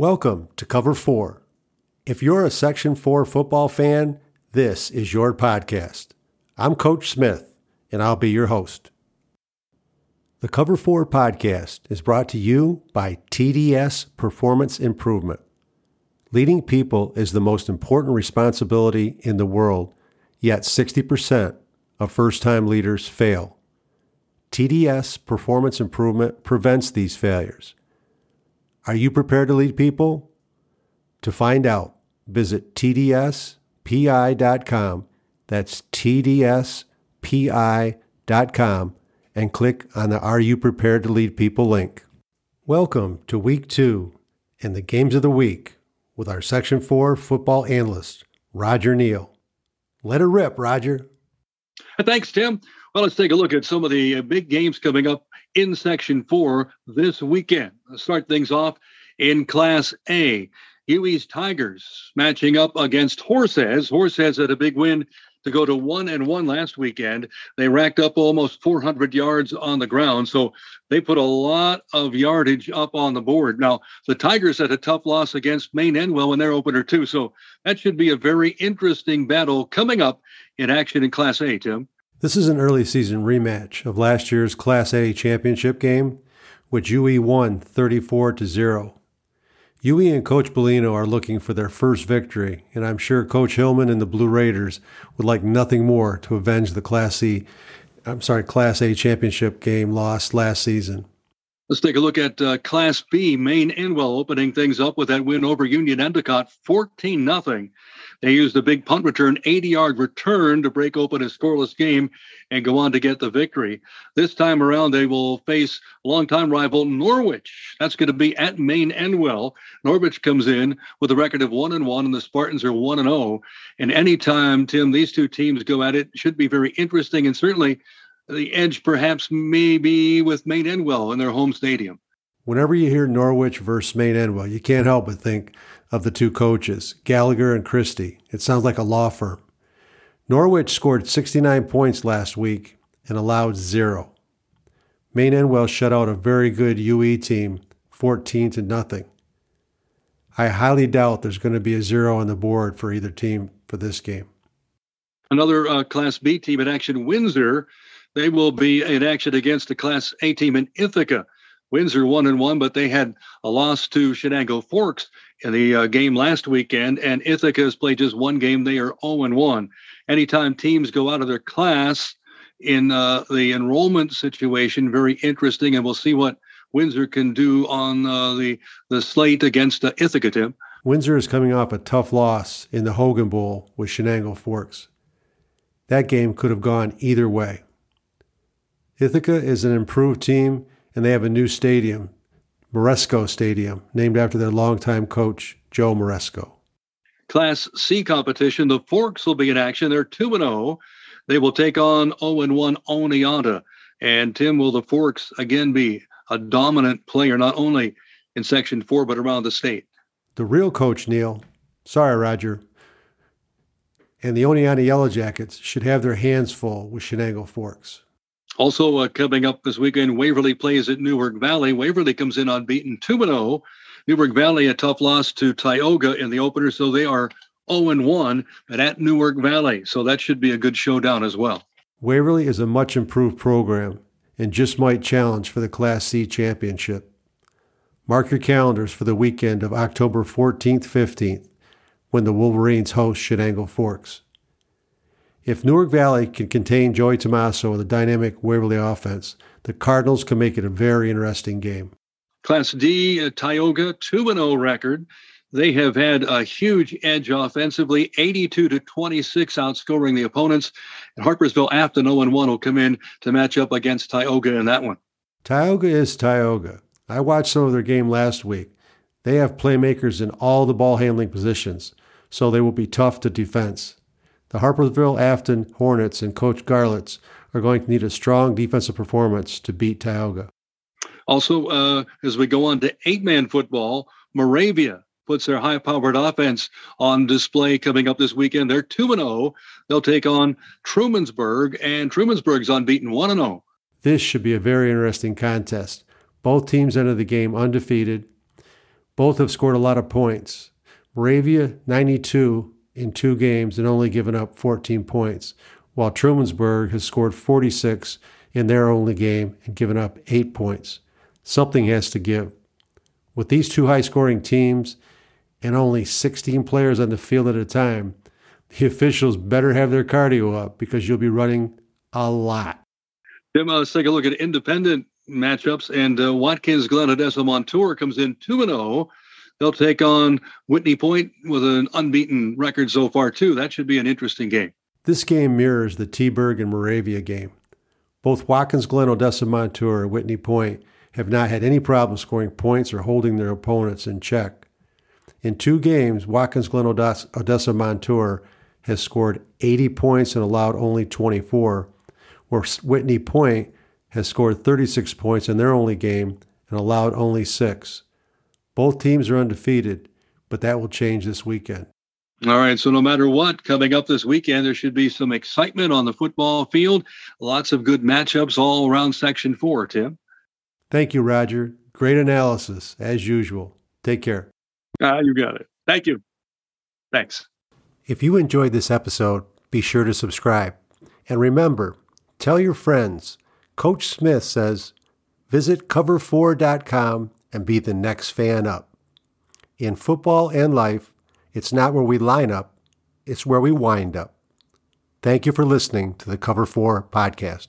Welcome to Cover 4. If you're a Section 4 football fan, this is your podcast. I'm Coach Smith, and I'll be your host. The Cover 4 podcast is brought to you by TDS Performance Improvement. Leading people is the most important responsibility in the world, yet 60% of first time leaders fail. TDS Performance Improvement prevents these failures. Are you prepared to lead people? To find out, visit tdspi.com. That's tdspi.com and click on the Are You Prepared to Lead People link. Welcome to week two and the games of the week with our Section 4 football analyst, Roger Neal. Let it rip, Roger. Thanks, Tim. Well, let's take a look at some of the uh, big games coming up in Section 4 this weekend. Let's start things off in Class A. UE's Tigers matching up against Horseheads. Horseheads had a big win to go to one and one last weekend. They racked up almost 400 yards on the ground, so they put a lot of yardage up on the board. Now the Tigers had a tough loss against Maine-Endwell in their opener too, so that should be a very interesting battle coming up in action in Class A. Tim. This is an early season rematch of last year's Class A championship game, which UE won 34 to 0. UE and Coach Bellino are looking for their first victory, and I'm sure Coach Hillman and the Blue Raiders would like nothing more to avenge the Class C, I'm sorry, Class A championship game lost last season. Let's take a look at uh, Class B. Maine-Endwell opening things up with that win over Union Endicott, 14 0. They used a big punt return, 80 yard return to break open a scoreless game and go on to get the victory. This time around, they will face longtime rival Norwich. That's going to be at Maine-Endwell. Norwich comes in with a record of 1 and 1, and the Spartans are 1 and 0. And anytime, Tim, these two teams go at it, should be very interesting and certainly the edge perhaps maybe with Maine-Endwell in their home stadium. Whenever you hear Norwich versus Maine-Endwell, you can't help but think of the two coaches, Gallagher and Christie. It sounds like a law firm. Norwich scored 69 points last week and allowed zero. Maine Enwell shut out a very good UE team, 14 to nothing. I highly doubt there's going to be a zero on the board for either team for this game. Another uh, Class B team in action, Windsor. They will be in action against the Class A team in Ithaca. Windsor one and one, but they had a loss to Chenango Forks in the uh, game last weekend, and Ithaca has played just one game. They are 0 and 1. Anytime teams go out of their class in uh, the enrollment situation, very interesting, and we'll see what Windsor can do on uh, the the slate against uh, Ithaca. Tim. Windsor is coming off a tough loss in the Hogan Bowl with Chenango Forks. That game could have gone either way. Ithaca is an improved team, and they have a new stadium Moresco Stadium, named after their longtime coach, Joe Moresco. Class C competition, the Forks will be in action. They're 2 0. They will take on 0 1 Oneonta. And Tim, will the Forks again be a dominant player, not only in Section 4, but around the state? The real coach, Neil, Sorry, Roger. And the Oneonta Yellow Jackets should have their hands full with Chenango Forks. Also uh, coming up this weekend, Waverly plays at Newark Valley. Waverly comes in unbeaten 2 0. Newark Valley, a tough loss to Tioga in the opener, so they are 0 1, but at Newark Valley. So that should be a good showdown as well. Waverly is a much improved program and just might challenge for the Class C championship. Mark your calendars for the weekend of October 14th, 15th, when the Wolverines host Chenango Forks. If Newark Valley can contain Joey Tomaso with a dynamic Waverly offense, the Cardinals can make it a very interesting game. Class D, uh, Tioga, 2 0 record. They have had a huge edge offensively, 82 to 26, outscoring the opponents. And Harpursville after 0 1 will come in to match up against Tioga in that one. Tioga is Tioga. I watched some of their game last week. They have playmakers in all the ball handling positions, so they will be tough to defense. The Harpursville Afton Hornets and Coach Garlitz are going to need a strong defensive performance to beat Tioga. Also, uh, as we go on to eight man football, Moravia puts their high powered offense on display coming up this weekend. They're 2 0. They'll take on Trumansburg, and Trumansburg's unbeaten 1 0. This should be a very interesting contest. Both teams enter the game undefeated. Both have scored a lot of points. Moravia, 92 in two games and only given up 14 points, while Trumansburg has scored 46 in their only game and given up eight points. Something has to give. With these two high scoring teams and only 16 players on the field at a time, the officials better have their cardio up because you'll be running a lot. Tim, uh, let's take a look at independent matchups. And uh, Watkins Glen Odessa Montour comes in 2 0. They'll take on Whitney Point with an unbeaten record so far, too. That should be an interesting game. This game mirrors the T-Burg and Moravia game. Both Watkins Glen, Odessa Montour, and Whitney Point have not had any problem scoring points or holding their opponents in check. In two games, Watkins Glen Odessa, Odessa Montour has scored 80 points and allowed only 24, where Whitney Point has scored 36 points in their only game and allowed only six. Both teams are undefeated, but that will change this weekend. All right. So, no matter what, coming up this weekend, there should be some excitement on the football field. Lots of good matchups all around Section 4, Tim. Thank you, Roger. Great analysis, as usual. Take care. Ah, you got it. Thank you. Thanks. If you enjoyed this episode, be sure to subscribe. And remember, tell your friends. Coach Smith says, visit cover4.com and be the next fan up. In football and life, it's not where we line up, it's where we wind up. Thank you for listening to the Cover 4 podcast.